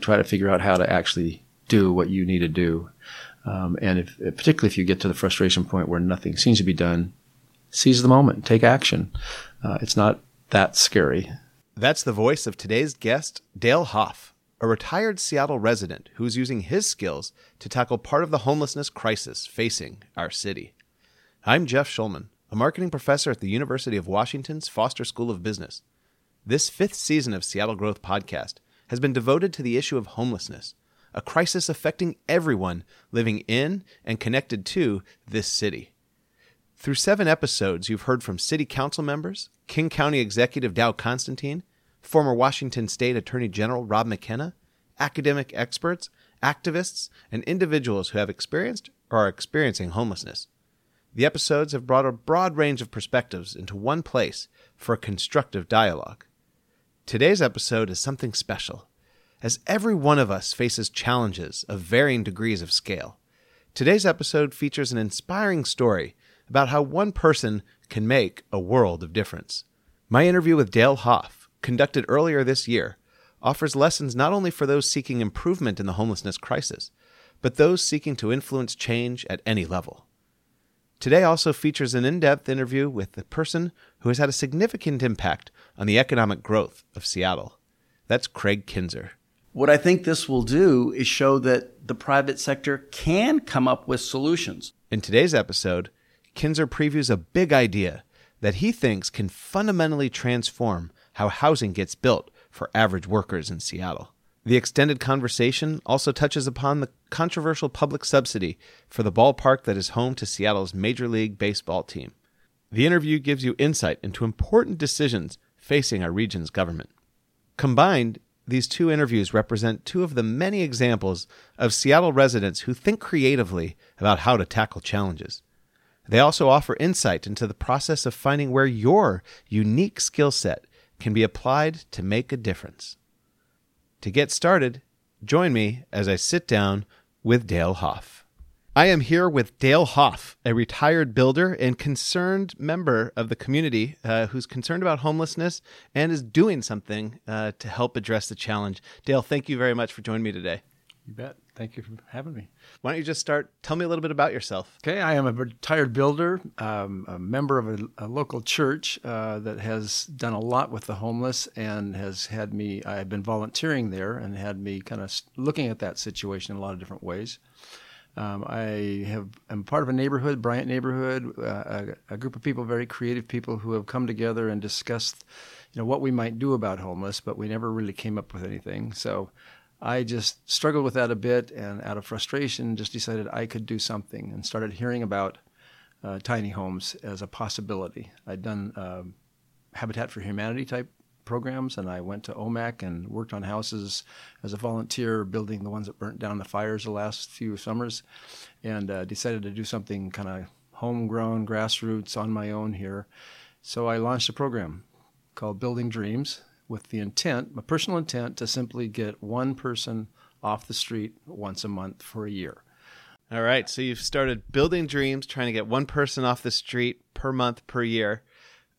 try to figure out how to actually do what you need to do. Um, and if, particularly if you get to the frustration point where nothing seems to be done, seize the moment, take action. Uh, it's not that scary. That's the voice of today's guest, Dale Hoff, a retired Seattle resident who is using his skills to tackle part of the homelessness crisis facing our city. I'm Jeff Shulman, a marketing professor at the University of Washington's Foster School of Business. This fifth season of Seattle Growth Podcast has been devoted to the issue of homelessness, a crisis affecting everyone living in and connected to this city. Through seven episodes, you've heard from City Council members, King County Executive Dow Constantine, former Washington State Attorney General Rob McKenna, academic experts, activists, and individuals who have experienced or are experiencing homelessness. The episodes have brought a broad range of perspectives into one place for a constructive dialogue. Today's episode is something special as every one of us faces challenges of varying degrees of scale. Today's episode features an inspiring story about how one person can make a world of difference. My interview with Dale Hoff, conducted earlier this year, offers lessons not only for those seeking improvement in the homelessness crisis, but those seeking to influence change at any level. Today also features an in depth interview with the person who has had a significant impact on the economic growth of Seattle. That's Craig Kinzer. What I think this will do is show that the private sector can come up with solutions. In today's episode, Kinzer previews a big idea that he thinks can fundamentally transform how housing gets built for average workers in Seattle. The extended conversation also touches upon the controversial public subsidy for the ballpark that is home to Seattle's Major League Baseball team. The interview gives you insight into important decisions facing our region's government. Combined, these two interviews represent two of the many examples of Seattle residents who think creatively about how to tackle challenges. They also offer insight into the process of finding where your unique skill set can be applied to make a difference. To get started, join me as I sit down with Dale Hoff. I am here with Dale Hoff, a retired builder and concerned member of the community uh, who's concerned about homelessness and is doing something uh, to help address the challenge. Dale, thank you very much for joining me today. You bet. Thank you for having me. Why don't you just start? Tell me a little bit about yourself. Okay, I am a retired builder, um, a member of a, a local church uh, that has done a lot with the homeless and has had me. I've been volunteering there and had me kind of looking at that situation in a lot of different ways. Um, I have am part of a neighborhood, Bryant neighborhood, uh, a, a, group of people, very creative people who have come together and discussed, you know, what we might do about homeless, but we never really came up with anything. So I just struggled with that a bit, and out of frustration, just decided I could do something, and started hearing about uh, tiny homes as a possibility. I'd done um, Habitat for Humanity type programs, and I went to Omak and worked on houses as a volunteer, building the ones that burnt down the fires the last few summers, and uh, decided to do something kind of homegrown, grassroots, on my own here. So I launched a program called Building Dreams with the intent, my personal intent, to simply get one person off the street once a month for a year. All right. So you've started building dreams, trying to get one person off the street per month per year.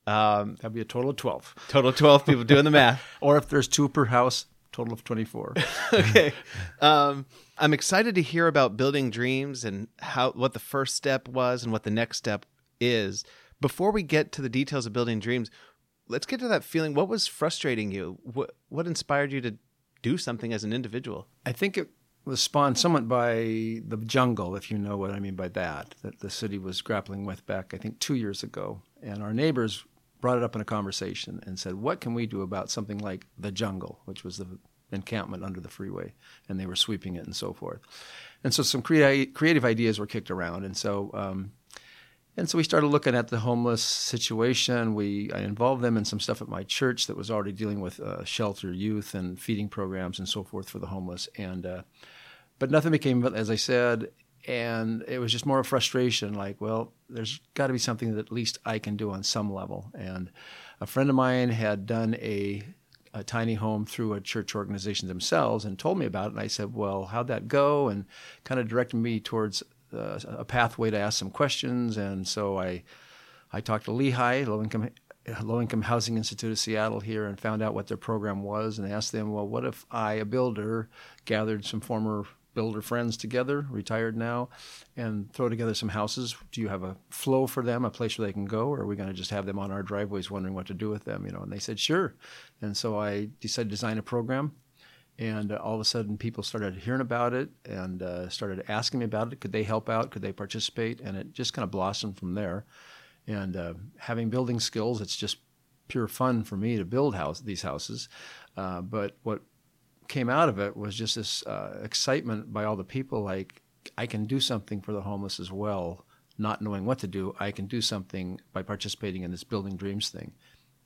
Um, That'd be a total of 12. Total of 12 people doing the math. or if there's two per house, total of 24. okay. Um, I'm excited to hear about building dreams and how what the first step was and what the next step is. Before we get to the details of building dreams, let's get to that feeling. What was frustrating you? What what inspired you to do something as an individual? I think it was spawned somewhat by the jungle, if you know what I mean by that, that the city was grappling with back, I think, two years ago. And our neighbors brought it up in a conversation and said, "What can we do about something like the jungle, which was the encampment under the freeway, and they were sweeping it and so forth." And so some crea- creative ideas were kicked around, and so um, and so we started looking at the homeless situation. We I involved them in some stuff at my church that was already dealing with uh, shelter youth and feeding programs and so forth for the homeless, and uh, but nothing became as I said. And it was just more of frustration like well there's got to be something that at least i can do on some level. And a friend of mine had done a, a tiny home through a church organization themselves and told me about it. And i said well how'd that go? And kind of directed me towards uh, a pathway to ask some questions and so i i talked to LIHI low income Low Income Housing Institute of Seattle here and found out what their program was and asked them, well, what if I, a builder, gathered some former builder friends together, retired now, and throw together some houses? Do you have a flow for them, a place where they can go, or are we going to just have them on our driveways wondering what to do with them? You know, and they said sure, and so I decided to design a program. And uh, all of a sudden, people started hearing about it and uh, started asking me about it. Could they help out? Could they participate? And it just kind of blossomed from there. And uh, having building skills, it's just pure fun for me to build house these houses. Uh, but what came out of it was just this uh, excitement by all the people like I can do something for the homeless as well, not knowing what to do. I can do something by participating in this building dreams thing.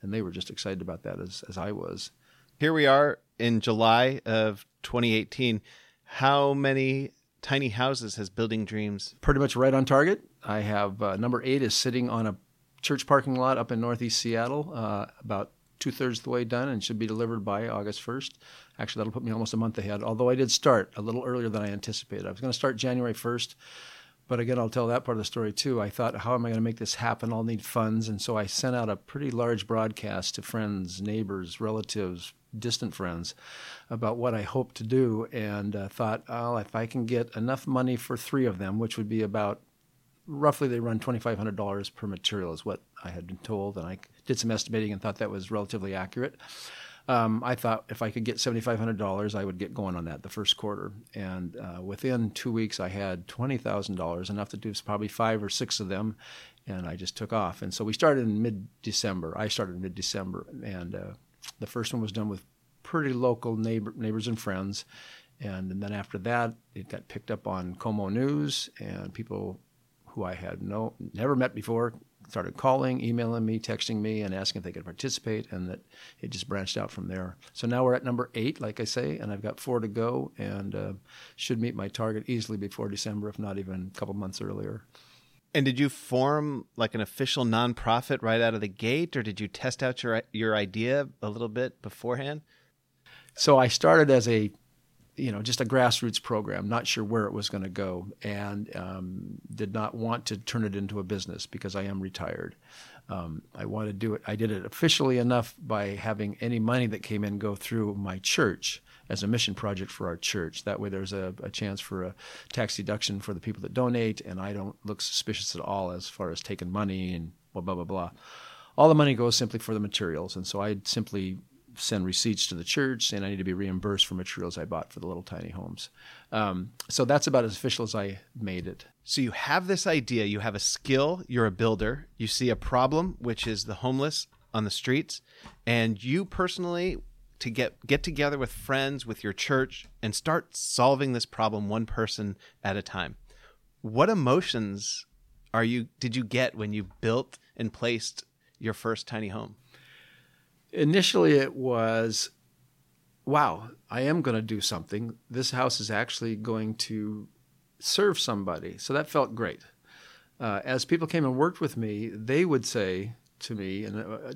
And they were just excited about that as, as I was. Here we are in July of 2018. How many tiny houses has Building Dreams? Pretty much right on target. I have uh, number eight is sitting on a church parking lot up in northeast Seattle, uh, about two thirds of the way done and should be delivered by August 1st. Actually, that'll put me almost a month ahead, although I did start a little earlier than I anticipated. I was going to start January 1st, but again, I'll tell that part of the story too. I thought, how am I going to make this happen? I'll need funds. And so I sent out a pretty large broadcast to friends, neighbors, relatives, distant friends about what I hoped to do and uh, thought, oh, if I can get enough money for three of them, which would be about roughly they run $2,500 per material, is what I had been told. And I did some estimating and thought that was relatively accurate. Um, I thought if I could get $7,500, I would get going on that the first quarter. And uh, within two weeks, I had $20,000, enough to do probably five or six of them. And I just took off. And so we started in mid December. I started in mid December. And uh, the first one was done with pretty local neighbor, neighbors and friends. And, and then after that, it got picked up on KOMO News, and people who I had no never met before started calling, emailing me, texting me, and asking if they could participate, and that it just branched out from there. So now we're at number eight, like I say, and I've got four to go, and uh, should meet my target easily before December, if not even a couple months earlier. And did you form like an official nonprofit right out of the gate, or did you test out your your idea a little bit beforehand? So I started as a you know, just a grassroots program, not sure where it was going to go, and um, did not want to turn it into a business because I am retired. Um, I want to do it. I did it officially enough by having any money that came in go through my church as a mission project for our church. That way, there's a, a chance for a tax deduction for the people that donate, and I don't look suspicious at all as far as taking money and blah blah blah blah. All the money goes simply for the materials, and so I simply send receipts to the church saying I need to be reimbursed for materials I bought for the little tiny homes. Um, so that's about as official as I made it. So you have this idea, you have a skill, you're a builder, you see a problem, which is the homeless on the streets, and you personally to get get together with friends with your church and start solving this problem one person at a time. What emotions are you did you get when you built and placed your first tiny home? Initially it was wow i am going to do something. This house is actually going to serve somebody. So that felt great. Uh, as people came and worked with me they would say to me and uh,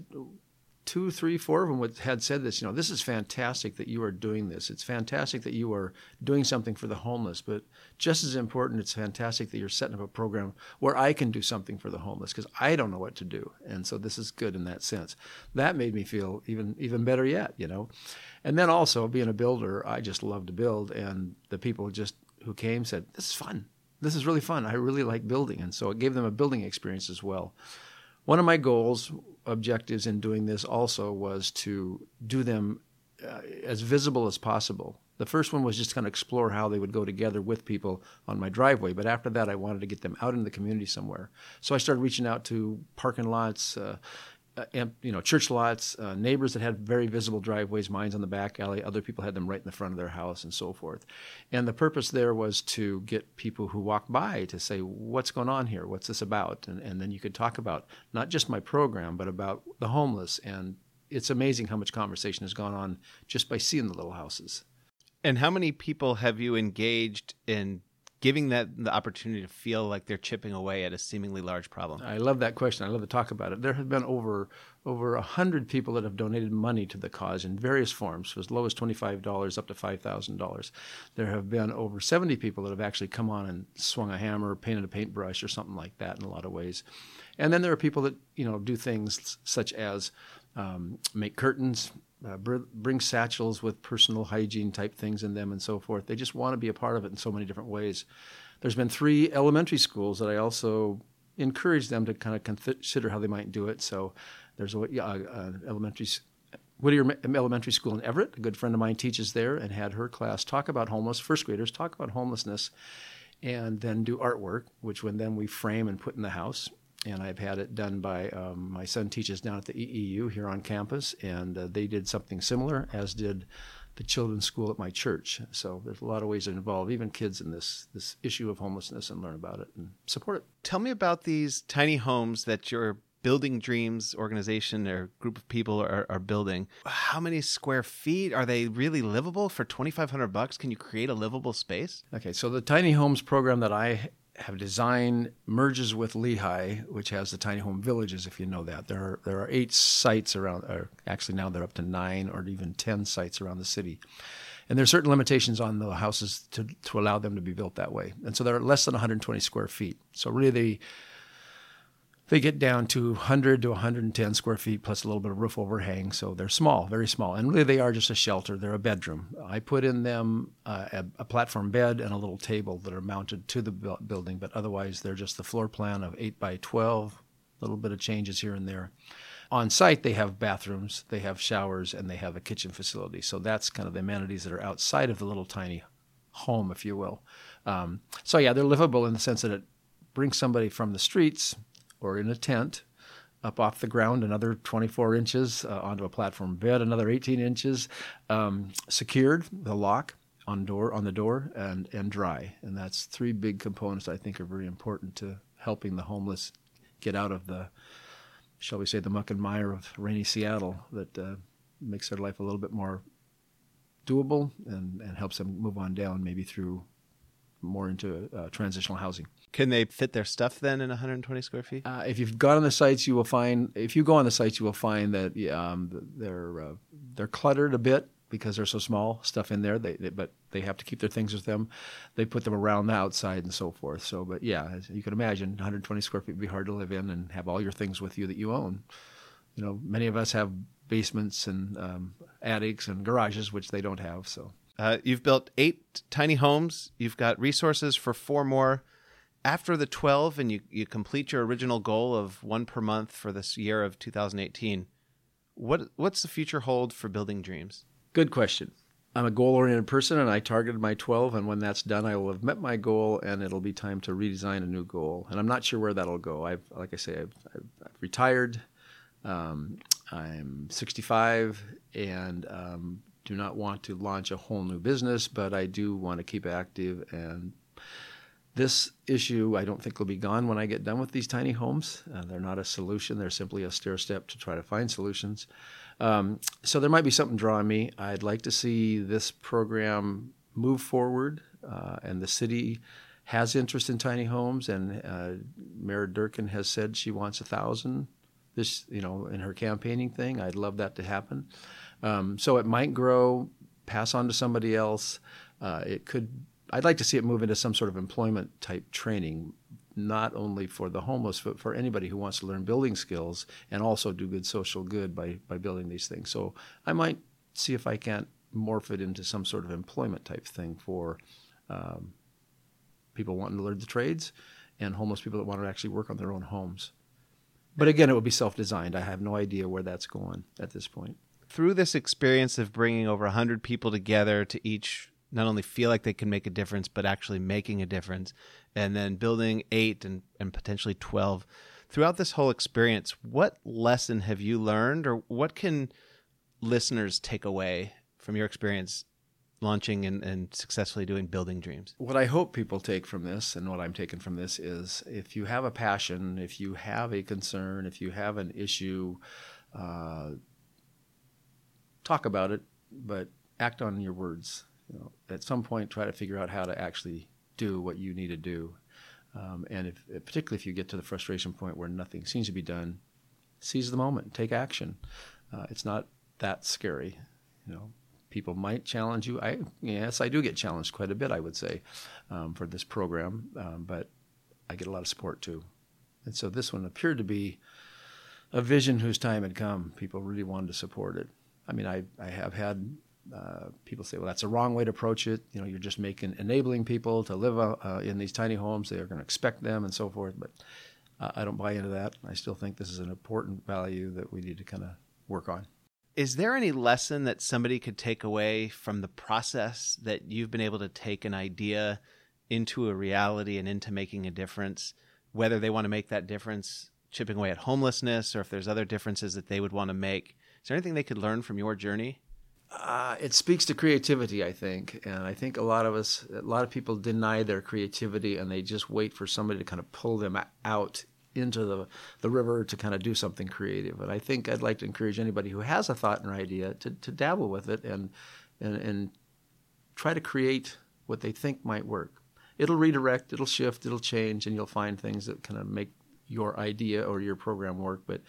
two, three, four of them had said this. You know, this is fantastic that you are doing this. It's fantastic that you are doing something for the homeless. But just as important, it's fantastic that you're setting up a program where I can do something for the homeless because I don't know what to do. And so this is good in that sense. That made me feel even even better yet. You know, and then also being a builder, I just love to build, and the people just who came said, "This is fun. This is really fun. I really like building," and so it gave them a building experience as well. One of my goals objectives in doing this also was to do them uh, as visible as possible. The first one was just kind of explore how they would go together with people on my driveway. But after that, I wanted to get them out in the community somewhere. So I started reaching out to parking lots, uh, uh, you know, church lots, uh, neighbors that had very visible driveways, mine's on the back alley, other people had them right in the front of their house and so forth. And the purpose there was to get people who walk by to say, what's going on here? What's this about? And, and then you could talk about not just my program, but about the homeless. And it's amazing how much conversation has gone on just by seeing the little houses. And how many people have you engaged in giving that the opportunity to feel like they're chipping away at a seemingly large problem? I love that question. I love to talk about it. There have been over over 100 people that have donated money to the cause in various forms, as low as $25 up to $5,000. There have been over 70 people that have actually come on and swung a hammer, painted a paintbrush, or something like that in a lot of ways. And then there are people that you know do things such as um, make curtains, uh, br- bring satchels with personal hygiene type things in them, and so forth. They just want to be a part of it in so many different ways. There's been three elementary schools that I also encourage them to kind of consider how they might do it. So there's a, uh, elementary Whittier Elementary School in Everett. A good friend of mine teaches there and had her class talk about homeless first graders talk about homelessness, and then do artwork, which when then we frame and put in the house. And I've had it done by um, my son teaches down at the EEU here on campus, and uh, they did something similar, as did the children's school at my church. So there's a lot of ways to involve even kids in this this issue of homelessness and learn about it and support it. Tell me about these tiny homes that your Building Dreams organization or group of people are, are building. How many square feet are they really livable for 2500 bucks? Can you create a livable space? Okay, so the tiny homes program that I have designed merges with LIHI, which has the tiny home villages. If you know that, there are there are eight sites around. Or actually, now they're up to nine or even ten sites around the city. And there are certain limitations on the houses to, to allow them to be built that way. And so they're less than 120 square feet. So really, they get down to 100 to 110 square feet plus a little bit of roof overhang. So they're small, very small. And really, they are just a shelter. They're a bedroom. I put in them uh, a, a, platform bed and a little table that are mounted to the bu- building, but otherwise, they're just the floor plan of 8 by 12, a little bit of changes here and there. On site, they have bathrooms, they have showers, and they have a kitchen facility. So that's kind of the amenities that are outside of the little tiny home, if you will. Um, so, yeah, they're livable in the sense that it brings somebody from the streets or in a tent up off the ground another 24 inches uh, onto a platform bed another 18 inches um, secured the lock on door on the door and and dry and that's three big components i think are very important to helping the homeless get out of the shall we say the muck and mire of rainy seattle that uh, makes their life a little bit more doable and, and helps them move on down maybe through more into uh, transitional housing. Can they fit their stuff then in 120 square feet? Uh, if you've gone on the sites, you will find. If you go on the sites, you will find that um, they're uh, they're cluttered a bit because they're so small. Stuff in there, they, they, but they have to keep their things with them. They put them around the outside and so forth. So, but yeah, you can imagine, 120 square feet would be hard to live in and have all your things with you that you own. You know, many of us have basements and um, attics and garages, which they don't have. So uh, you've built eight tiny homes. You've got resources for four more. After the 12 and you, you complete your original goal of one per month for this year of 2018, what what's the future hold for Building Dreams? Good question. I'm a goal oriented person and I targeted my 12. And when that's done, I will have met my goal and it'll be time to redesign a new goal. And I'm not sure where that'll go. I've, like I say, I've, I've, I've retired. Um, I'm 65 and um, do not want to launch a whole new business, but I do want to keep active. And this issue, I don't think will be gone when I get done with these tiny homes. Uh, they're not a solution; they're simply a stair step to try to find solutions. Um, so there might be something drawing me. I'd like to see this program move forward, uh, and the city has interest in tiny homes. And uh, Mayor Durkan has said she wants a thousand. This, you know, in her campaigning thing. I'd love that to happen. Um, so it might grow, pass on to somebody else. Uh, it could. I'd like to see it move into some sort of employment type training, not only for the homeless, but for anybody who wants to learn building skills and also do good social good by by building these things. So I might see if I can't morph it into some sort of employment type thing for um, people wanting to learn the trades and homeless people that want to actually work on their own homes. But again, it would be self-designed. I have no idea where that's going at this point through this experience of bringing over 100 people together to each not only feel like they can make a difference, but actually making a difference, and then building eight and, and potentially 12. Throughout this whole experience, what lesson have you learned, or what can listeners take away from your experience launching and, and successfully doing building dreams? What I hope people take from this, and what I'm taking from this, is if you have a passion, if you have a concern, if you have an issue, uh, talk about it, but act on your words. You know, at some point, try to figure out how to actually do what you need to do. Um, and if, particularly if you get to the frustration point where nothing seems to be done, seize the moment, take action. Uh, it's not that scary, you know. People might challenge you. I yes, I do get challenged quite a bit. I would say um, for this program, um, but I get a lot of support too. And so this one appeared to be a vision whose time had come. People really wanted to support it. I mean, I, I have had uh, people say, well, that's a wrong way to approach it. You know, you're just making enabling people to live uh, in these tiny homes. They are going to expect them and so forth. But uh, I don't buy into that. I still think this is an important value that we need to kind of work on. Is there any lesson that somebody could take away from the process that you've been able to take an idea into a reality and into making a difference, whether they want to make that difference chipping away at homelessness or if there's other differences that they would want to make? Is there anything they could learn from your journey? Uh, it speaks to creativity, I think, and I think a lot of us, a lot of people deny their creativity, and they just wait for somebody to kind of pull them out into the the river to kind of do something creative. And I think I'd like to encourage anybody who has a thought or idea to, to dabble with it and, and and try to create what they think might work. It'll redirect, it'll shift, it'll change, and you'll find things that kind of make your idea or your program work. But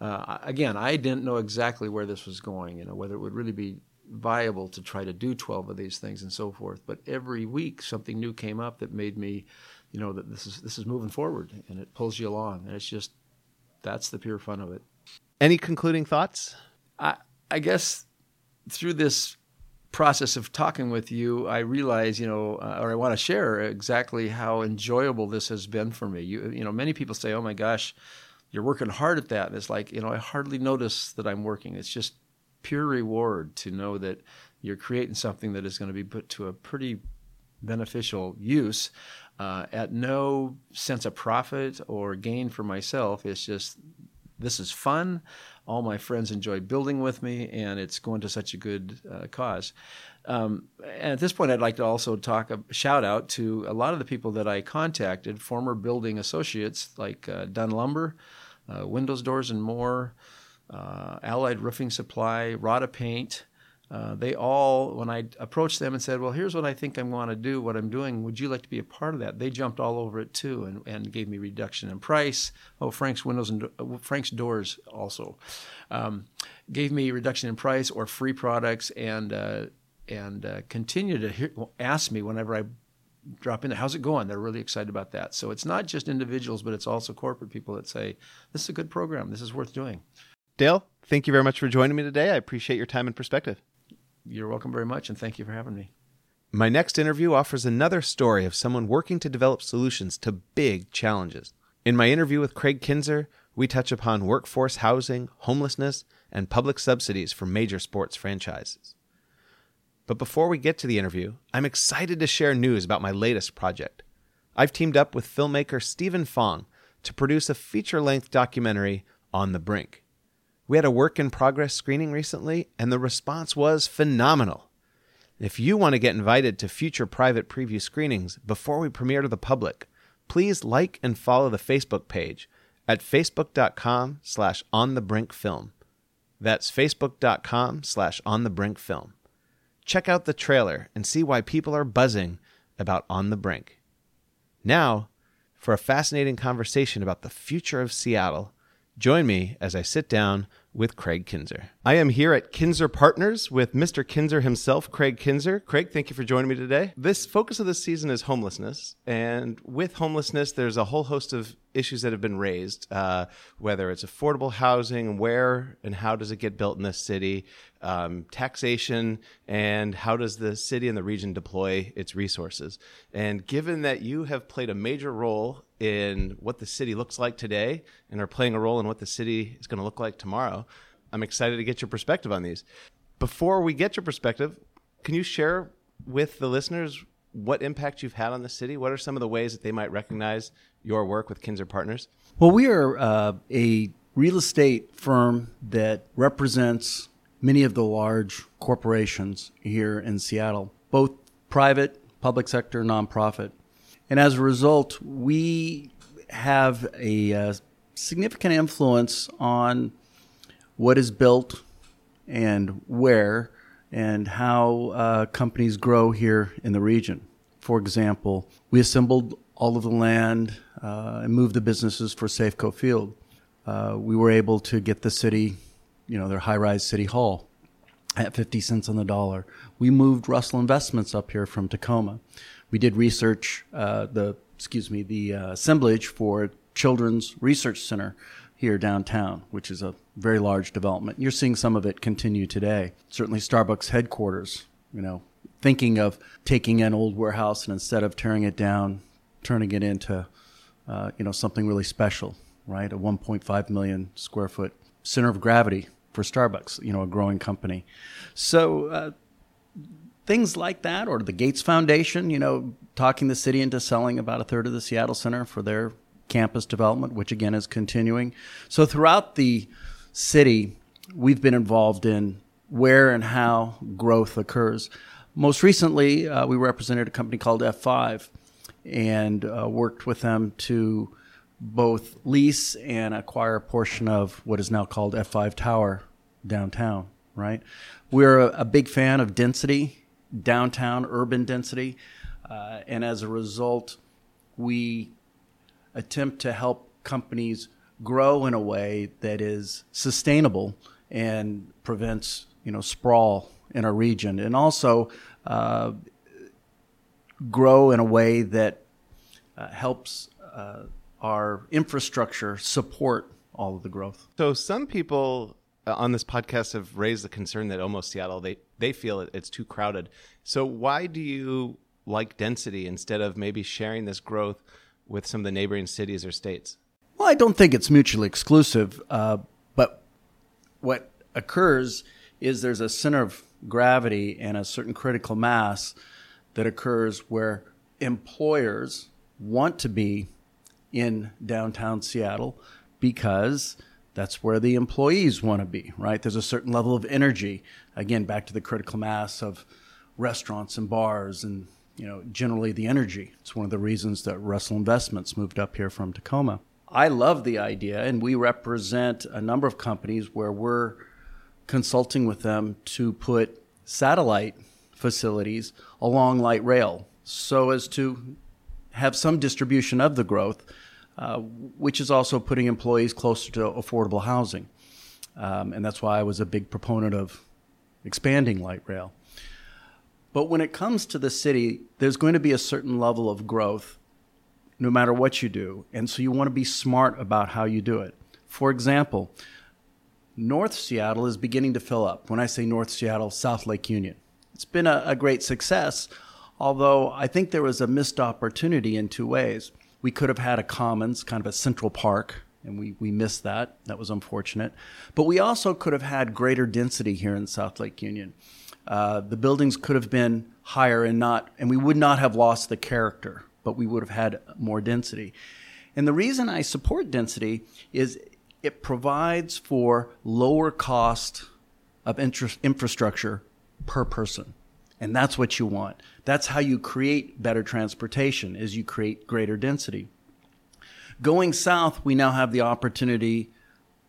uh, again, I didn't know exactly where this was going, you know, whether it would really be viable to try to do 12 of these things and so forth. But every week something new came up that made me, you know, that this is this is moving forward and it pulls you along. And it's just that's the pure fun of it. Any concluding thoughts? I I guess through this process of talking with you, I realize, you know, uh, or I want to share exactly how enjoyable this has been for me. You, you know, many people say, "Oh my gosh, you're working hard at that. And it's like, you know, I hardly notice that I'm working. It's just pure reward to know that you're creating something that is going to be put to a pretty beneficial use uh, at no sense of profit or gain for myself. It's just, this is fun. All my friends enjoy building with me, and it's going to such a good uh, cause. Um, and at this point, I'd like to also talk a shout out to a lot of the people that I contacted, former building associates like uh, Dunn Lumber, uh, Windows, Doors, and More, uh, Allied Roofing Supply, Rodda Paint. Uh, they all, when I approached them and said, "Well, here's what I think I want to do, what I'm doing. Would you like to be a part of that?" They jumped all over it too, and, and gave me reduction in price. Oh, Frank's Windows and uh, Frank's Doors also um, gave me reduction in price or free products, and uh, and uh, continue to hear, ask me whenever I drop in there, how's it going? They're really excited about that. So it's not just individuals, but it's also corporate people that say, this is a good program. This is worth doing. Dale, thank you very much for joining me today. I appreciate your time and perspective. You're welcome very much, and thank you for having me. My next interview offers another story of someone working to develop solutions to big challenges. In my interview with Craig Kinzer, we touch upon workforce housing, homelessness, and public subsidies for major sports franchises. But before we get to the interview, I'm excited to share news about my latest project. I've teamed up with filmmaker Stephen Fong to produce a feature length documentary, On the Brink. We had a work in progress screening recently, and the response was phenomenal. If you want to get invited to future private preview screenings before we premiere to the public, please like and follow the Facebook page at facebook.com slash onthebrinkfilm. That's facebook.com slash onthebrinkfilm check out the trailer and see why people are buzzing about On the Brink. Now, for a fascinating conversation about the future of Seattle, join me as I sit down with Craig Kinzer. I am here at Kinzer Partners with Mr. Kinzer himself, Craig Kinzer. Craig, thank you for joining me today. This focus of this season is homelessness. And with homelessness, there's a whole host of issues that have been raised, uh, whether it's affordable housing, where and how does it get built in this city, um, taxation, and how does the city and the region deploy its resources. And given that you have played a major role in what the city looks like today and are playing a role in what the city is going to look like tomorrow, I'm excited to get your perspective on these. Before we get your perspective, can you share with the listeners what impact you've had on the city? What are some of the ways that they might recognize your work with Kinzer Partners? Well, we are uh, a real estate firm that represents many of the large corporations here in Seattle, both private, public sector, nonprofit. And as a result, we have a, uh, significant influence on what is built and where and how uh, companies grow here in the region. For example, we assembled all of the land uh, and moved the businesses for Safeco Field. uh, we were able to get the city, you know, their high rise city hall at 50 cents on the dollar. We moved Russell Investments up here from Tacoma. We did research, uh, the, excuse me, the uh, assemblage for Children's Research Center here downtown, which is a very large development. You're seeing some of it continue today. Certainly Starbucks headquarters, you know, thinking of taking an old warehouse and instead of tearing it down, turning it into, uh, you know, something really special, right? A 1.5 million square foot center of gravity for Starbucks, you know, a growing company. So uh, things like that, or the Gates Foundation, you know, talking the city into selling about a third of the Seattle Center for their campus development, which again is continuing. So throughout the city, we've been involved in where and how growth occurs. Most recently, uh, we represented a company called F5 and uh, worked with them to both lease and acquire a portion of what is now called F5 Tower downtown, right? We're a, a big fan of density, downtown urban density, uh, and as a result, we attempt to help companies grow in a way that is sustainable and prevents, you know, sprawl in our region, and also uh, grow in a way that uh, helps uh, our infrastructure support all of the growth. So some people on this podcast have raised the concern that almost Seattle they they feel it, it's too crowded. So why do you like density instead of maybe sharing this growth with some of the neighboring cities or states? Well, I don't think it's mutually exclusive, uh, but what occurs is there's a center of gravity and a certain critical mass that occurs where employers want to be in downtown Seattle because that's where the employees want to be, right? There's a certain level of energy. Again, back to the critical mass of restaurants and bars and you know generally the energy. It's one of the reasons that Russell Investments moved up here from Tacoma. I love the idea, and we represent a number of companies where we're consulting with them to put satellite facilities along light rail so as to have some distribution of the growth uh, which is also putting employees closer to affordable housing. Um, and that's why I was a big proponent of expanding light rail. But when it comes to the city, there's going to be a certain level of growth no matter what you do. And so you want to be smart about how you do it. For example, North Seattle is beginning to fill up. When I say North Seattle, South Lake Union. It's been a, a great success, although I think there was a missed opportunity in two ways. We could have had a commons, kind of a central park, and we, we missed that. That was unfortunate. But we also could have had greater density here in South Lake Union. Uh, the buildings could have been higher and not, and we would not have lost the character, but we would have had more density. And the reason I support density is it provides for lower cost of infrastructure per person. And that's what you want. That's how you create better transportation is you create greater density. Going south, we now have the opportunity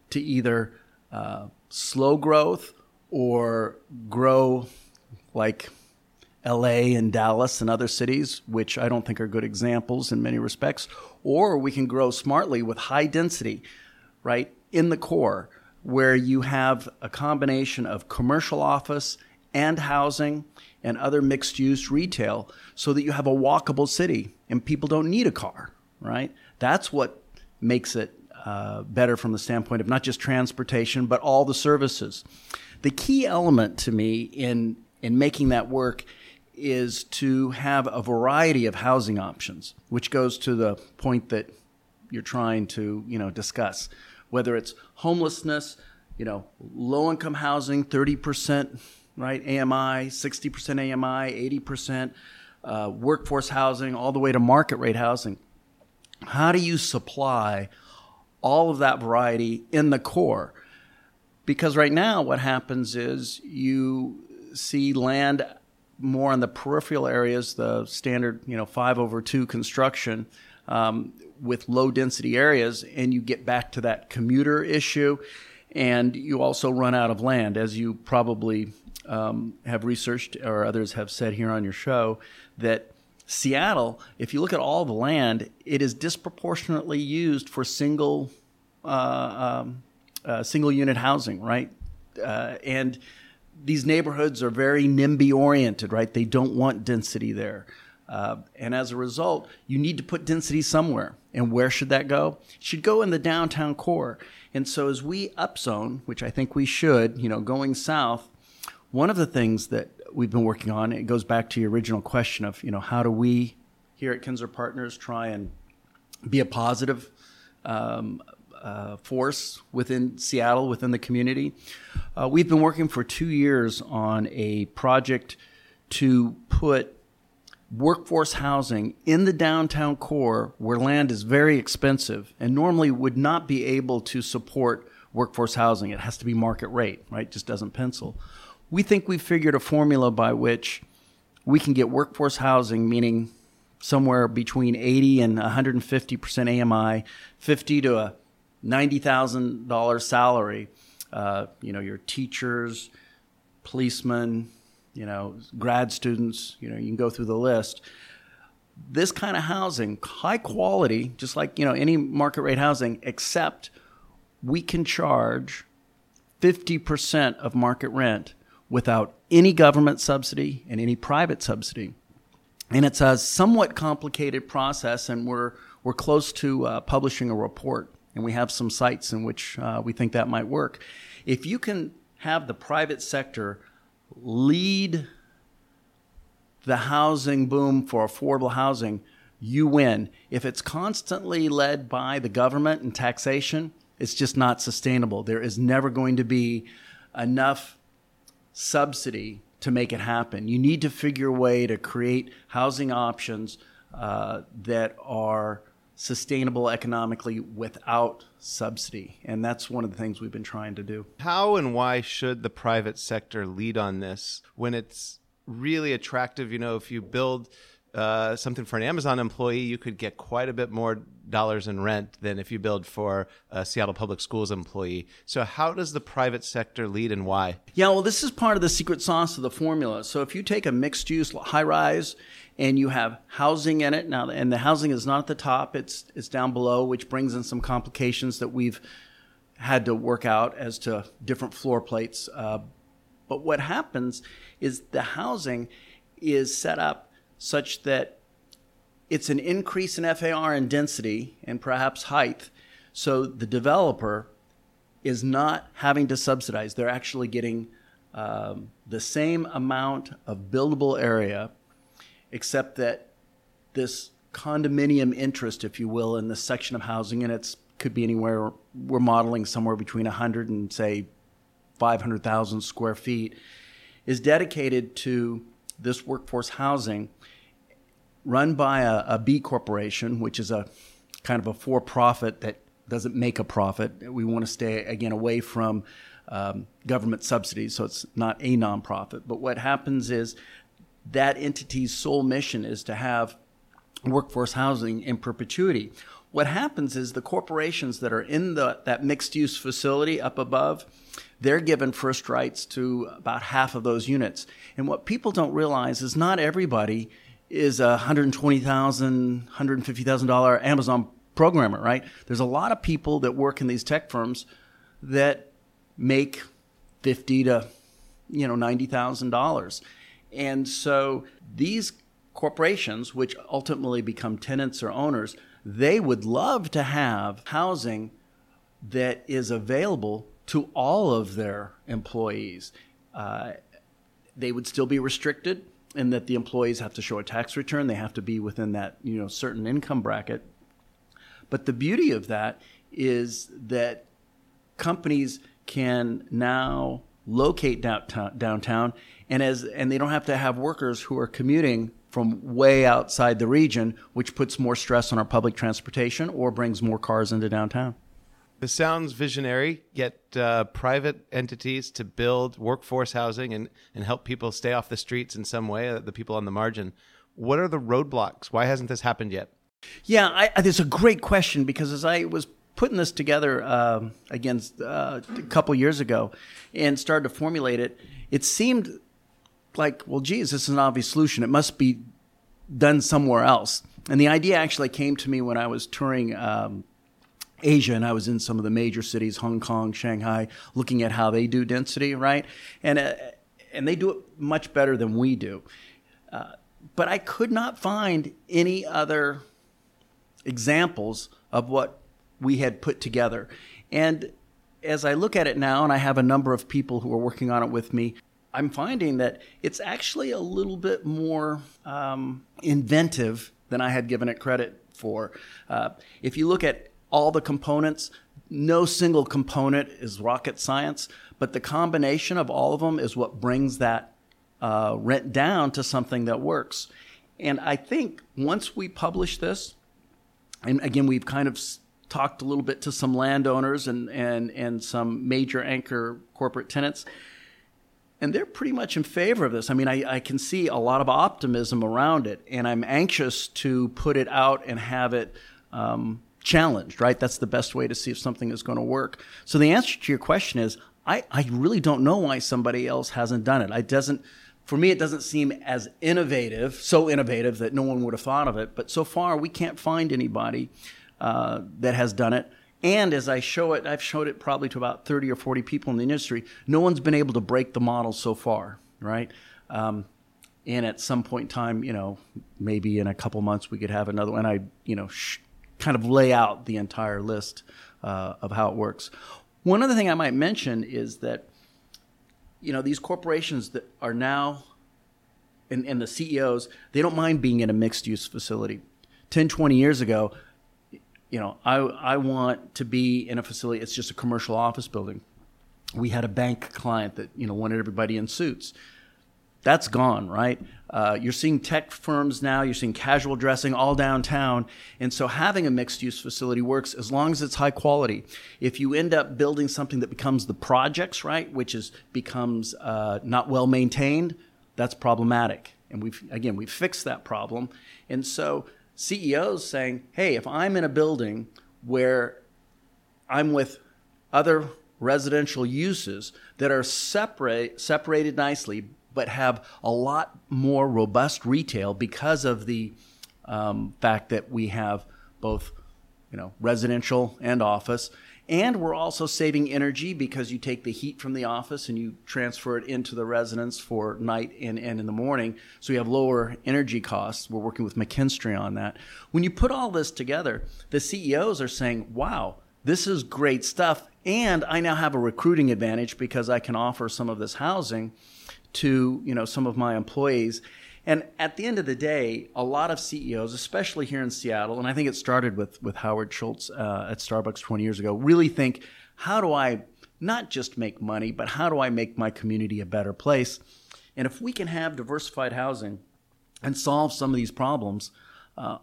to either uh, slow growth or grow like LA and Dallas and other cities, which I don't think are good examples in many respects, or we can grow smartly with high density, right, in the core, where you have a combination of commercial office and housing and other mixed use retail so that you have a walkable city and people don't need a car, right? That's what makes it uh, better from the standpoint of not just transportation, but all the services. The key element to me in, in making that work is to have a variety of housing options, which goes to the point that you're trying to, you know, discuss. Whether it's homelessness, you know, low income housing, 30% right? AMI, 60% AMI, 80% uh, workforce housing, all the way to market rate housing. How do you supply all of that variety in the core? Because right now, what happens is you see land more in the peripheral areas, the standard, you know, five over two construction um, with low density areas, and you get back to that commuter issue, and you also run out of land, as you probably um, have researched, or others have said here on your show, that Seattle, if you look at all the land, it is disproportionately used for single uh, um, uh, single unit housing, right? Uh, and these neighborhoods are very NIMBY oriented, right? They don't want density there. Uh, and as a result, you need to put density somewhere. And where should that go? It should go in the downtown core. And so as we upzone, which I think we should, you know, going south, one of the things that we've been working on, it goes back to your original question of, you know, how do we here at Kinzer Partners try and be a positive um, uh, force within Seattle, within the community. Uh, we've been working for two years on a project to put workforce housing in the downtown core where land is very expensive and normally would not be able to support workforce housing. It has to be market rate, right? Just doesn't pencil. We think we've figured a formula by which we can get workforce housing, meaning somewhere between 80 and 150% AMI, 50 to a $90,000 salary. Uh, you know, your teachers, policemen, you know, grad students, you know, you can go through the list. This kind of housing, high quality, just like, you know, any market rate housing, except we can charge 50% of market rent without any government subsidy and any private subsidy. And it's a somewhat complicated process, and we're, we're close to uh, publishing a report. And we have some sites in which uh, we think that might work. If you can have the private sector lead the housing boom for affordable housing, you win. If it's constantly led by the government and taxation, it's just not sustainable. There is never going to be enough subsidy to make it happen. You need to figure a way to create housing options uh, that are sustainable economically without subsidy. And that's one of the things we've been trying to do. How and why should the private sector lead on this when it's really attractive? You know, if you build uh, something for an Amazon employee, you could get quite a bit more dollars in rent than if you build for a Seattle Public Schools employee. So, how does the private sector lead and why? Yeah, well, this is part of the secret sauce of the formula. So, if you take a mixed use high rise and you have housing in it now, and the housing is not at the top; it's it's down below, which brings in some complications that we've had to work out as to different floor plates. Uh, but what happens is the housing is set up such that it's an increase in FAR and density and perhaps height. So the developer is not having to subsidize. They're actually getting um, the same amount of buildable area, except that this condominium interest, if you will, in this section of housing, and it's could be anywhere. We're modeling somewhere between 100 and say 500,000 square feet, is dedicated to this workforce housing run by a, a B corporation, which is a kind of a for profit that doesn't make a profit. We want to stay, again, away from um, government subsidies, so it's not a nonprofit. But what happens is that entity's sole mission is to have workforce housing in perpetuity. What happens is the corporations that are in the, that mixed use facility up above, they're given first rights to about half of those units. And what people don't realize is not everybody is a $120,000, $150,000 Amazon programmer, right? There's a lot of people that work in these tech firms that make 50 to you know $90,000. And so these corporations which ultimately become tenants or owners, they would love to have housing that is available to all of their employees. Uh, they would still be restricted and that the employees have to show a tax return. They have to be within that you know certain income bracket. But the beauty of that is that companies can now locate downtown, and as and they don't have to have workers who are commuting from way outside the region, which puts more stress on our public transportation or brings more cars into downtown. This sounds visionary. Get uh, private entities to build workforce housing and, and help people stay off the streets in some way, uh, the people on the margin. What are the roadblocks? Why hasn't this happened yet? Yeah, I, I, a great question because as I was putting this together um, again uh, a couple years ago and started to formulate it, it seemed like, well, geez, this is an obvious solution. It must be done somewhere else. And the idea actually came to me when I was touring um, Asia, and I was in some of the major cities, Hong Kong, Shanghai, looking at how they do density, right? And uh, and they do it much better than we do. Uh, but I could not find any other examples of what we had put together. And as I look at it now, and I have a number of people who are working on it with me, I'm finding that it's actually a little bit more um, inventive than I had given it credit for. Uh, if you look at all the components, no single component is rocket science, but the combination of all of them is what brings that uh, rent down to something that works. And I think once we publish this, and again, we've kind of talked a little bit to some landowners and, and, and some major anchor corporate tenants, and they're pretty much in favor of this. I mean, I, I can see a lot of optimism around it, and I'm anxious to put it out and have it um, challenged, right? That's the best way to see if something is going to work. So the answer to your question is I, I really don't know why somebody else hasn't done it. I doesn't for me it doesn't seem as innovative, so innovative that no one would have thought of it. But so far we can't find anybody uh, that has done it. And as I show it, I've showed it probably to about 30 or 40 people in the industry. No one's been able to break the model so far, right? Um, and at some point in time, you know, maybe in a couple months we could have another one. I, you know, sh- kind of lay out the entire list uh, of how it works. One other thing I might mention is that, you know, these corporations that are now, and, and the CEOs, they don't mind being in a mixed use facility. 10, 20 years ago, you know, I, I want to be in a facility, it's just a commercial office building. We had a bank client that, you know, wanted everybody in suits that's gone, right? Uh, you're seeing tech firms now, you're seeing casual dressing all downtown. And so having a mixed use facility works as long as it's high quality. If you end up building something that becomes the projects, right, which is becomes uh, not well maintained, that's problematic. And we've, again, we've fixed that problem. And so CEOs saying, hey, if I'm in a building where I'm with other residential uses that are separate, separated nicely but have a lot more robust retail because of the um, fact that we have both, you know, residential and office. And we're also saving energy because you take the heat from the office and you transfer it into the residence for night and, and in the morning. So you have lower energy costs. We're working with McKinstry on that. When you put all this together, the CEOs are saying, wow, this is great stuff. And I now have a recruiting advantage because I can offer some of this housing to you know some of my employees. And at the end of the day, a lot of CEOs, especially here in Seattle, and I think it started with with Howard Schultz uh, at Starbucks 20 years ago, really think, how do I not just make money, but how do I make my community a better place? And if we can have diversified housing and solve some of these problems, uh,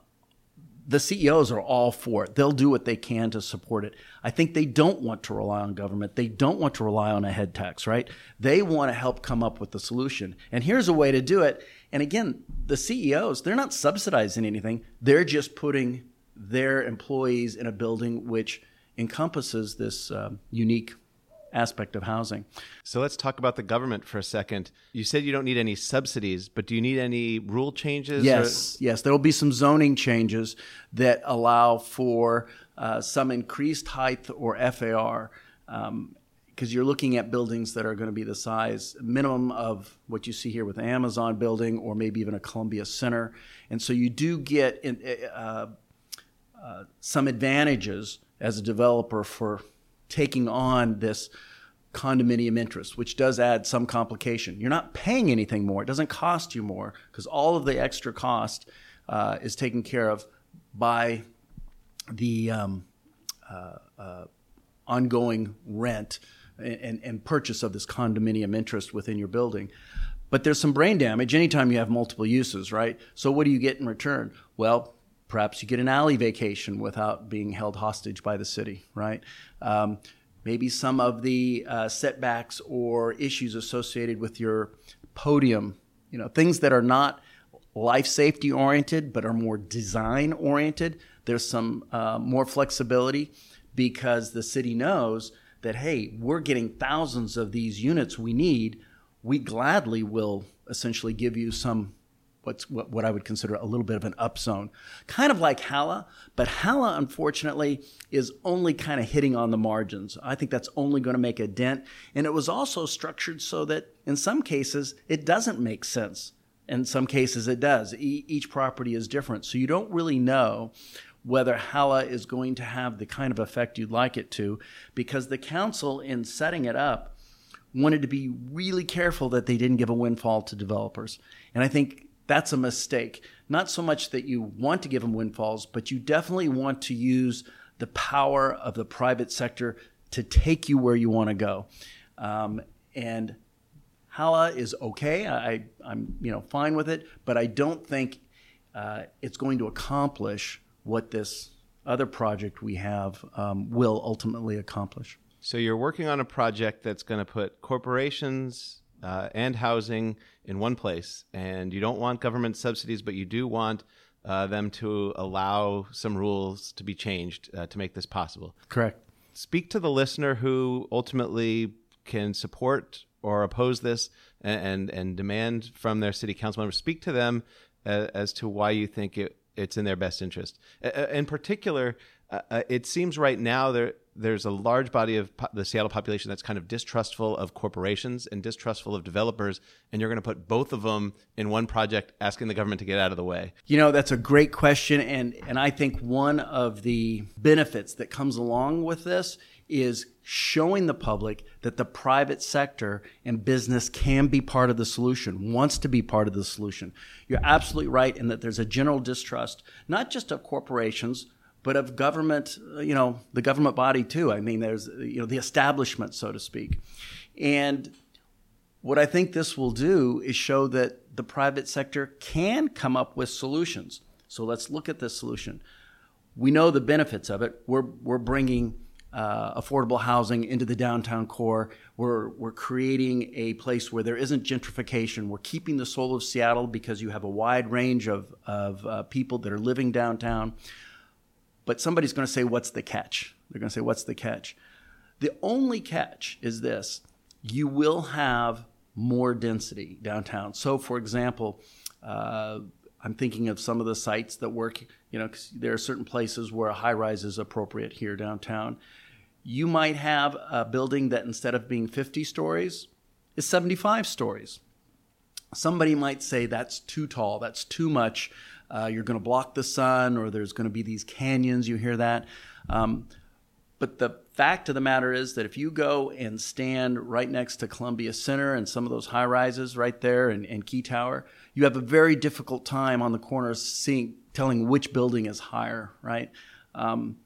the CEOs are all for it. They'll do what they can to support it. I think they don't want to rely on government. They don't want to rely on a head tax, right? They want to help come up with the solution. And here's a way to do it. And again, the CEOs, they're not subsidizing anything. They're just putting their employees in a building which encompasses this um, unique aspect of housing. So let's talk about the government for a second. You said you don't need any subsidies, but do you need any rule changes? Yes, or? yes. There will be some zoning changes that allow for uh, some increased height or FAR. Um, because you're looking at buildings that are going to be the size minimum of what you see here with the Amazon building or maybe even a Columbia Center. And so you do get in, uh, uh, some advantages as a developer for taking on this condominium interest, which does add some complication. You're not paying anything more. It doesn't cost you more because all of the extra cost uh, is taken care of by the um, uh, uh, ongoing rent and, and, purchase of this condominium interest within your building. But there's some brain damage anytime you have multiple uses, right? So what do you get in return? Well, Perhaps you get an alley vacation without being held hostage by the city, right? Um, maybe some of the uh, setbacks or issues associated with your podium, you know, things that are not life safety oriented but are more design oriented. There's some uh, more flexibility because the city knows that, hey, we're getting thousands of these units we need. We gladly will essentially give you some what's what, what I would consider a little bit of an up zone, kind of like Hala, but Hala unfortunately is only kind of hitting on the margins. I think that's only going to make a dent, and it was also structured so that in some cases it doesn't make sense. In some cases it does. E- each property is different, so you don't really know whether Hala is going to have the kind of effect you'd like it to, because the council in setting it up wanted to be really careful that they didn't give a windfall to developers. And I think that's a mistake. Not so much that you want to give them windfalls, but you definitely want to use the power of the private sector to take you where you want to go. Um, and Hala is okay. I, am you know fine with it, but I don't think uh, it's going to accomplish what this other project we have um, will ultimately accomplish. So you're working on a project that's going to put corporations uh, and housing in one place, and you don't want government subsidies, but you do want uh, them to allow some rules to be changed uh, to make this possible. Correct. Speak to the listener who ultimately can support or oppose this and and, and demand from their city council members. Speak to them uh, as to why you think it, it's in their best interest. in particular, uh, uh, it seems right now there there's a large body of po- the Seattle population that's kind of distrustful of corporations and distrustful of developers, and you're going to put both of them in one project, asking the government to get out of the way. You know, that's a great question, and and I think one of the benefits that comes along with this is showing the public that the private sector and business can be part of the solution, wants to be part of the solution. You're absolutely right in that there's a general distrust, not just of corporations but of government, you know, the government body too. I mean, there's, you know, the establishment, so to speak. And what I think this will do is show that the private sector can come up with solutions. So let's look at this solution. We know the benefits of it. We're, we're bringing uh, affordable housing into the downtown core. We're, we're creating a place where there isn't gentrification. We're keeping the soul of Seattle because you have a wide range of, of uh, people that are living downtown. But somebody's going to say, What's the catch? They're going to say, What's the catch? The only catch is this you will have more density downtown. So, for example, uh, I'm thinking of some of the sites that work, you know, there are certain places where a high rise is appropriate here downtown. You might have a building that instead of being 50 stories is 75 stories. Somebody might say that's too tall, that's too much uh, you're going to block the sun, or there's going to be these canyons. You hear that. Um, but the fact of the matter is that if you go and stand right next to Columbia Center and some of those high rises right there and, and Key Tower, you have a very difficult time on the corner seeing telling which building is higher, right? Um,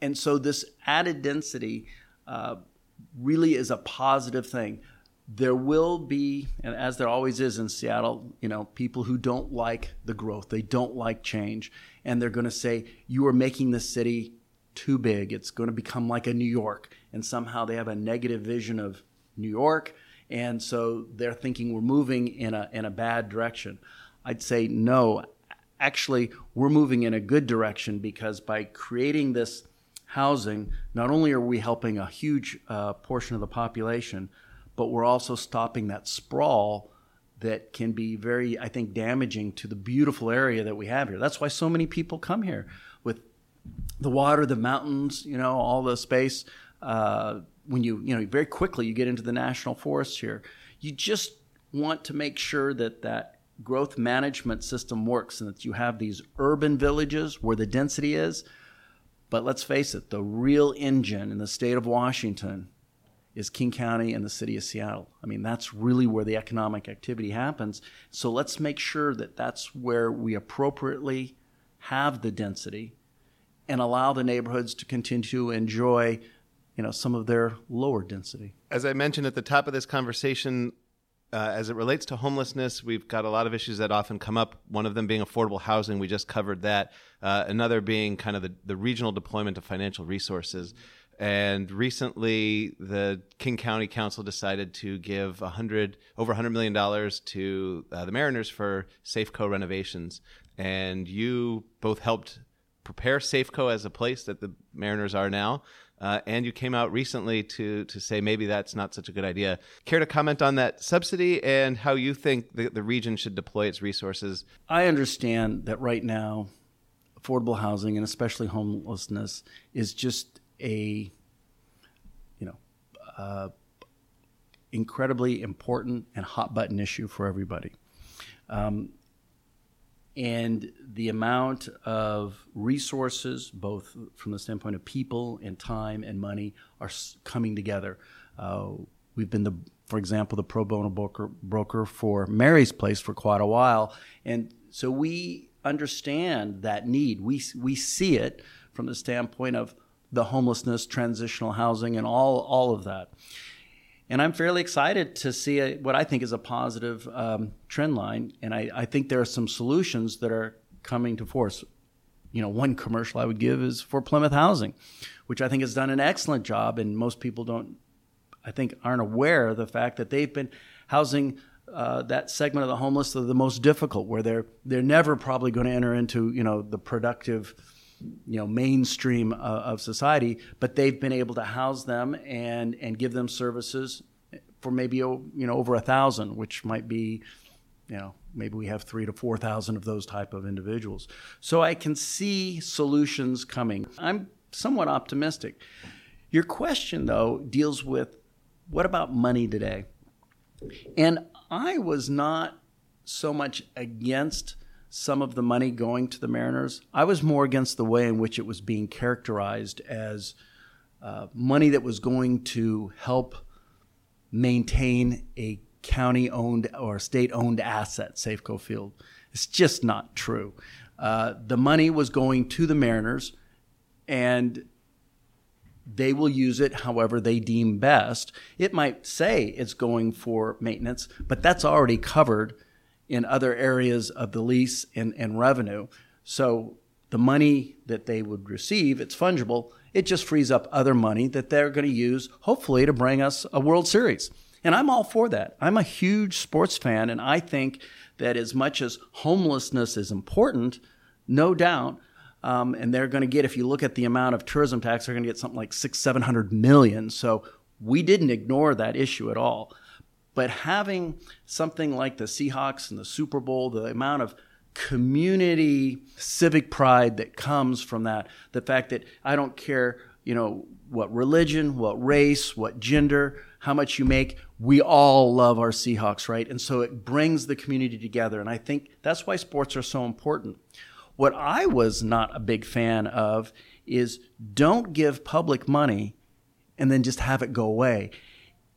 and so this added density uh, really is a positive thing there will be, and as there always is in Seattle, you know, people who don't like the growth, they don't like change, and they're going to say, You are making the city too big. It's going to become like a New York. And somehow they have a negative vision of New York. And so they're thinking we're moving in a, in a bad direction. I'd say, no, actually, we're moving in a good direction because by creating this housing, not only are we helping a huge uh, portion of the population, but we're also stopping that sprawl that can be very, I think, damaging to the beautiful area that we have here. That's why so many people come here with the water, the mountains, you know, all the space. Uh, when you, you know, very quickly you get into the national forest here, you just want to make sure that that growth management system works and that you have these urban villages where the density is. But let's face it, the real engine in the state of Washington is King County and the city of Seattle. I mean, that's really where the economic activity happens. So let's make sure that that's where we appropriately have the density and allow the neighborhoods to continue to enjoy, you know, some of their lower density. As I mentioned at the top of this conversation, uh, as it relates to homelessness, we've got a lot of issues that often come up. One of them being affordable housing. We just covered that. Uh, another being kind of the, the regional deployment of financial resources. And recently, the King County Council decided to give 100 over 100 million dollars to uh, the Mariners for Safeco renovations. And you both helped prepare Safeco as a place that the Mariners are now. Uh, and you came out recently to to say maybe that's not such a good idea. Care to comment on that subsidy and how you think the, the region should deploy its resources? I understand that right now, affordable housing and especially homelessness is just a, you know, uh, incredibly important and hot button issue for everybody. Um, and the amount of resources, both from the standpoint of people and time and money, are coming together. Uh, we've been the, for example, the pro bono broker, broker for Mary's Place for quite a while, and so we understand that need. We we see it from the standpoint of the homelessness, transitional housing, and all all of that. And I'm fairly excited to see a, what I think is a positive um, trend line. And I, I think there are some solutions that are coming to force. You know, one commercial I would give is for Plymouth Housing, which I think has done an excellent job. And most people don't, I think, aren't aware of the fact that they've been housing uh, that segment of the homeless that are the most difficult, where they're they're never probably going to enter into you know the productive you know mainstream uh, of society, but they've been able to house them and and give them services for maybe you know over a thousand, which might be you know maybe we have three to four thousand of those type of individuals. So I can see solutions coming. I'm somewhat optimistic. Your question though deals with what about money today, and I was not so much against some of the money going to the Mariners. I was more against the way in which it was being characterized as uh, money that was going to help maintain a county owned or state owned asset, Safeco Field. It's just not true. Uh, the money was going to the Mariners, and they will use it however they deem best. It might say it's going for maintenance, but that's already covered in other areas of the lease and, and revenue. So the money that they would receive, it's fungible. It just frees up other money that they're going to use, hopefully, to bring us a World Series. And I'm all for that. I'm a huge sports fan, and I think that as much as homelessness is important, no doubt, um, and they're going to get, if you look at the amount of tourism tax, they're going to get something like six, seven hundred million. So we didn't ignore that issue at all. But having something like the Seahawks and the Super Bowl, the amount of community civic pride that comes from that, the fact that I don't care, you know, what religion, what race, what gender, how much you make, we all love our Seahawks, right? And so it brings the community together. And I think that's why sports are so important. What I was not a big fan of is don't give public money and then just have it go away.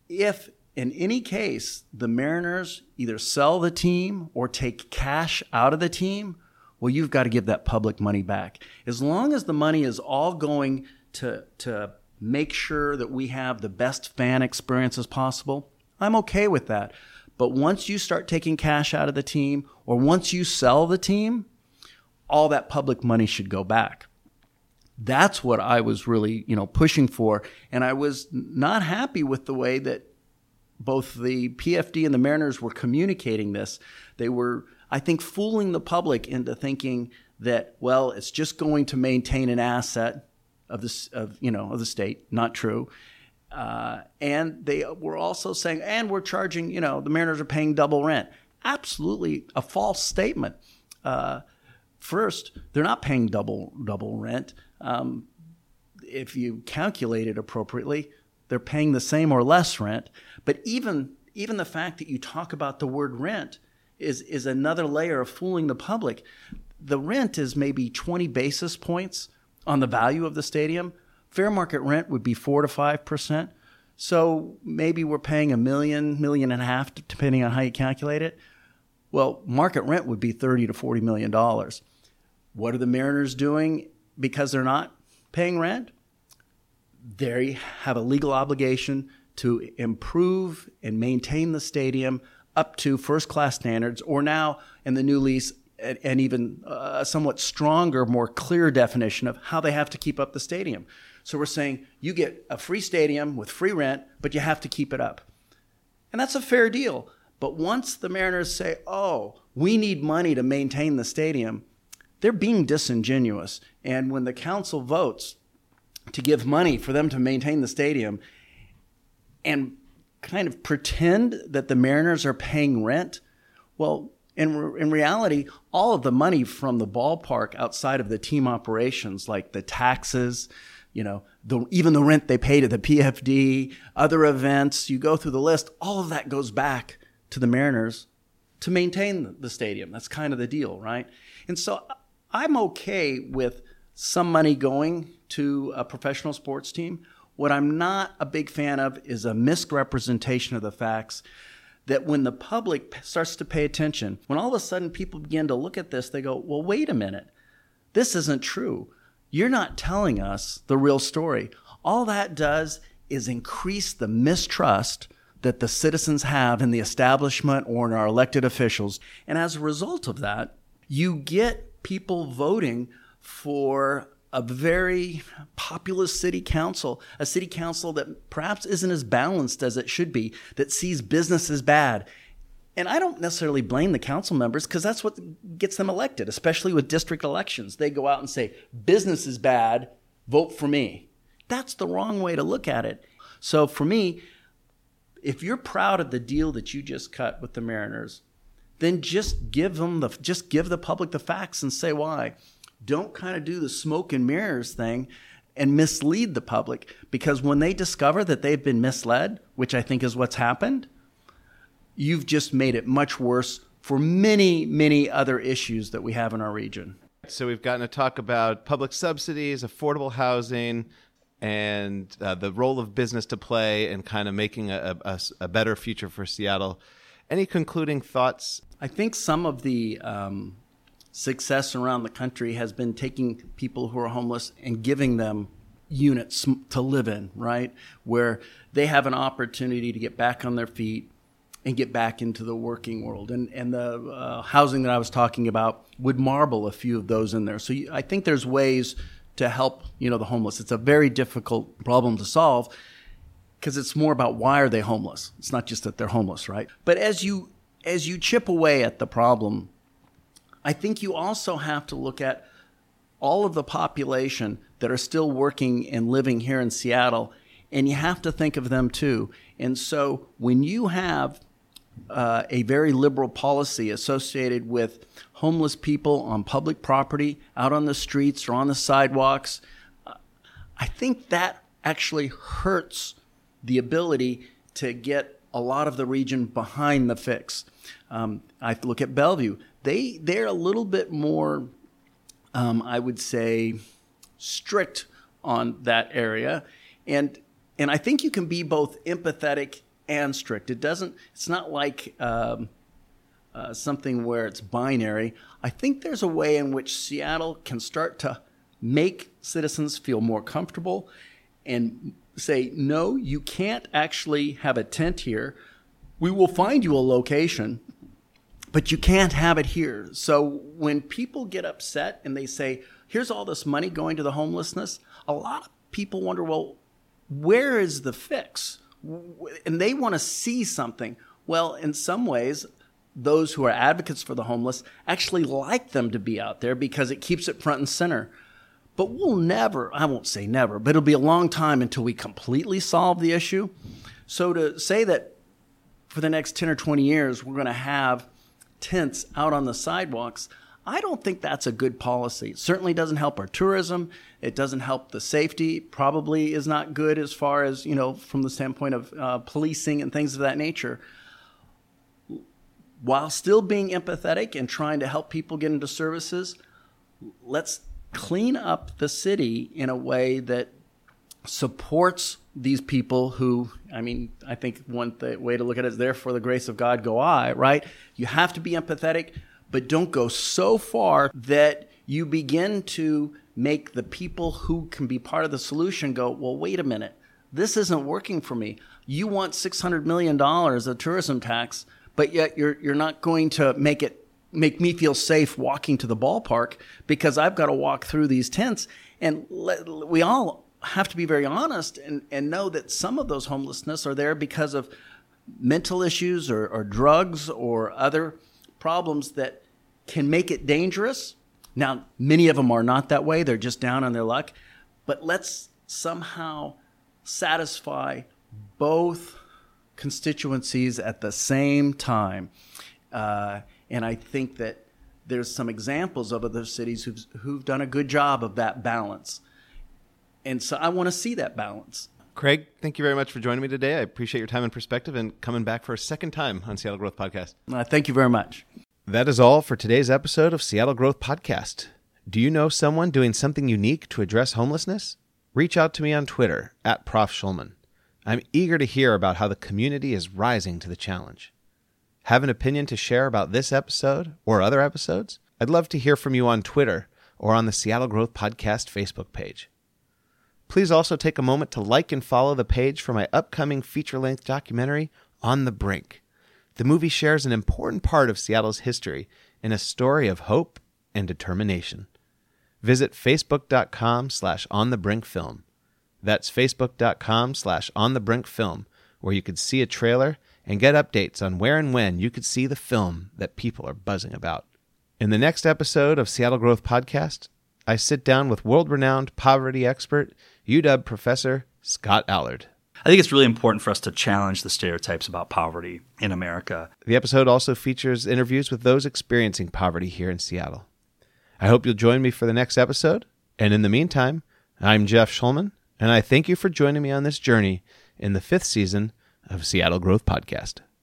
If in any case, the Mariners either sell the team or take cash out of the team, well, you've got to give that public money back. As long as the money is all going to, to make sure that we have the best fan experience as possible, I'm okay with that. But once you start taking cash out of the team or once you sell the team, all that public money should go back. That's what I was really, you know, pushing for. And I was not happy with the way that both the PFD and the Mariners were communicating this. They were, I think, fooling the public into thinking that well, it's just going to maintain an asset of this of you know of the state. Not true. Uh, and they were also saying, and we're charging, you know, the Mariners are paying double rent. Absolutely a false statement. Uh, first, they're not paying double double rent. Um, if you calculate it appropriately, they're paying the same or less rent. But even even the fact that you talk about the word rent is is another layer of fooling the public. The rent is maybe 20 basis points on the value of the stadium. Fair market rent would be 4 to 5%. So maybe we're paying a million, million and a half depending on how you calculate it. Well, market rent would be 30 to 40 million dollars. What are the Mariners doing because they're not paying rent? They have a legal obligation to improve and maintain the stadium up to first class standards, or now in the new lease, and even uh, a somewhat stronger, more clear definition of how they have to keep up the stadium. So we're saying you get a free stadium with free rent, but you have to keep it up. And that's a fair deal. But once the Mariners say, oh, we need money to maintain the stadium, they're being disingenuous. And when the council votes to give money for them to maintain the stadium and kind of pretend that the Mariners are paying rent, well, in, in reality, all of the money from the ballpark outside of the team operations, like the taxes, you know, the, even the rent they pay to the PFD, other events, you go through the list, all of that goes back to the Mariners to maintain the stadium. That's kind of the deal, right? And so I'm okay with some money going to a professional sports team. What I'm not a big fan of is a misrepresentation of the facts that when the public starts to pay attention, when all of a sudden people begin to look at this, they go, well, wait a minute. This isn't true. You're not telling us the real story. All that does is increase the mistrust that the citizens have in the establishment or in our elected officials. And as a result of that, you get people voting for a very populous city council, a city council that perhaps isn't as balanced as it should be, that sees business as bad. And I don't necessarily blame the council members because that's what gets them elected, especially with district elections. They go out and say, business is bad, vote for me. That's the wrong way to look at it. So for me, if you're proud of the deal that you just cut with the Mariners, then just give them the just give the public the facts and say why don't kind of do the smoke and mirrors thing and mislead the public because when they discover that they've been misled, which I think is what's happened, you've just made it much worse for many, many other issues that we have in our region. So we've gotten to talk about public subsidies, affordable housing, and uh, the role of business to play in kind of making a, a, a, better future for Seattle. Any concluding thoughts? I think some of the um, success around the country has been taking people who are homeless and giving them units to live in, right? Where they have an opportunity to get back on their feet and get back into the working world. And, and the uh, housing that I was talking about would marble a few of those in there. So you, I think there's ways to help, you know, the homeless. It's a very difficult problem to solve because it's more about why are they homeless? It's not just that they're homeless, right? But as you as you chip away at the problem, I think you also have to look at all of the population that are still working and living here in Seattle, and you have to think of them too. And so when you have uh, a very liberal policy associated with homeless people on public property, out on the streets or on the sidewalks, I think that actually hurts the ability to get a lot of the region behind the fix. Um, I look at Bellevue they they're a little bit more, um, I would say, strict on that area, and and I think you can be both empathetic and strict. It doesn't. It's not like. Um, uh, something where it's binary. I think there's a way in which Seattle can start to make citizens feel more comfortable and say, no, you can't actually have a tent here. We will find you a location but you can't have it here. So when people get upset and they say, here's all this money going to the homelessness, a lot of people wonder, well, where is the fix? And they want to see something. Well, in some ways, those who are advocates for the homeless actually like them to be out there because it keeps it front and center. But we'll never, I won't say never, but it'll be a long time until we completely solve the issue. So to say that for the next 10 or 20 years, we're going to have tents out on the sidewalks, I don't think that's a good policy. It certainly doesn't help our tourism. It doesn't help the safety. Probably is not good as far as, you know, from the standpoint of uh, policing and things of that nature. While still being empathetic and trying to help people get into services, let's clean up the city in a way that supports these people who, I mean, I think one th- way to look at it is there for the grace of God go I, right? You have to be empathetic, but don't go so far that you begin to make the people who can be part of the solution go, well, wait a minute, this isn't working for me. You want $600 million of tourism tax, but yet you're, you're not going to make it make me feel safe walking to the ballpark because I've got to walk through these tents. And we all have to be very honest and, and know that some of those homelessness are there because of mental issues or, or drugs or other problems that can make it dangerous. Now, many of them are not that way, they're just down on their luck. But let's somehow satisfy both constituencies at the same time. Uh, and I think that there's some examples of other cities who've, who've done a good job of that balance. And so I want to see that balance. Craig, thank you very much for joining me today. I appreciate your time and perspective and coming back for a second time on Seattle Growth Podcast. Uh, thank you very much. That is all for today's episode of Seattle Growth Podcast. Do you know someone doing something unique to address homelessness? Reach out to me on Twitter at Prof. Shulman. I'm eager to hear about how the community is rising to the challenge. Have an opinion to share about this episode or other episodes? I'd love to hear from you on Twitter or on the Seattle Growth Podcast Facebook page. Please also take a moment to like and follow the page for my upcoming feature length documentary, On the Brink. The movie shares an important part of Seattle's history in a story of hope and determination. Visit facebook.com slash on the brink film. That's facebook.com slash on the brink film, where you can see a trailer and get updates on where and when you could see the film that people are buzzing about. In the next episode of Seattle Growth Podcast, I sit down with world renowned poverty expert, UW professor Scott Allard. I think it's really important for us to challenge the stereotypes about poverty in America. The episode also features interviews with those experiencing poverty here in Seattle. I hope you'll join me for the next episode. And in the meantime, I'm Jeff Shulman, and I thank you for joining me on this journey in the fifth season of Seattle Growth Podcast.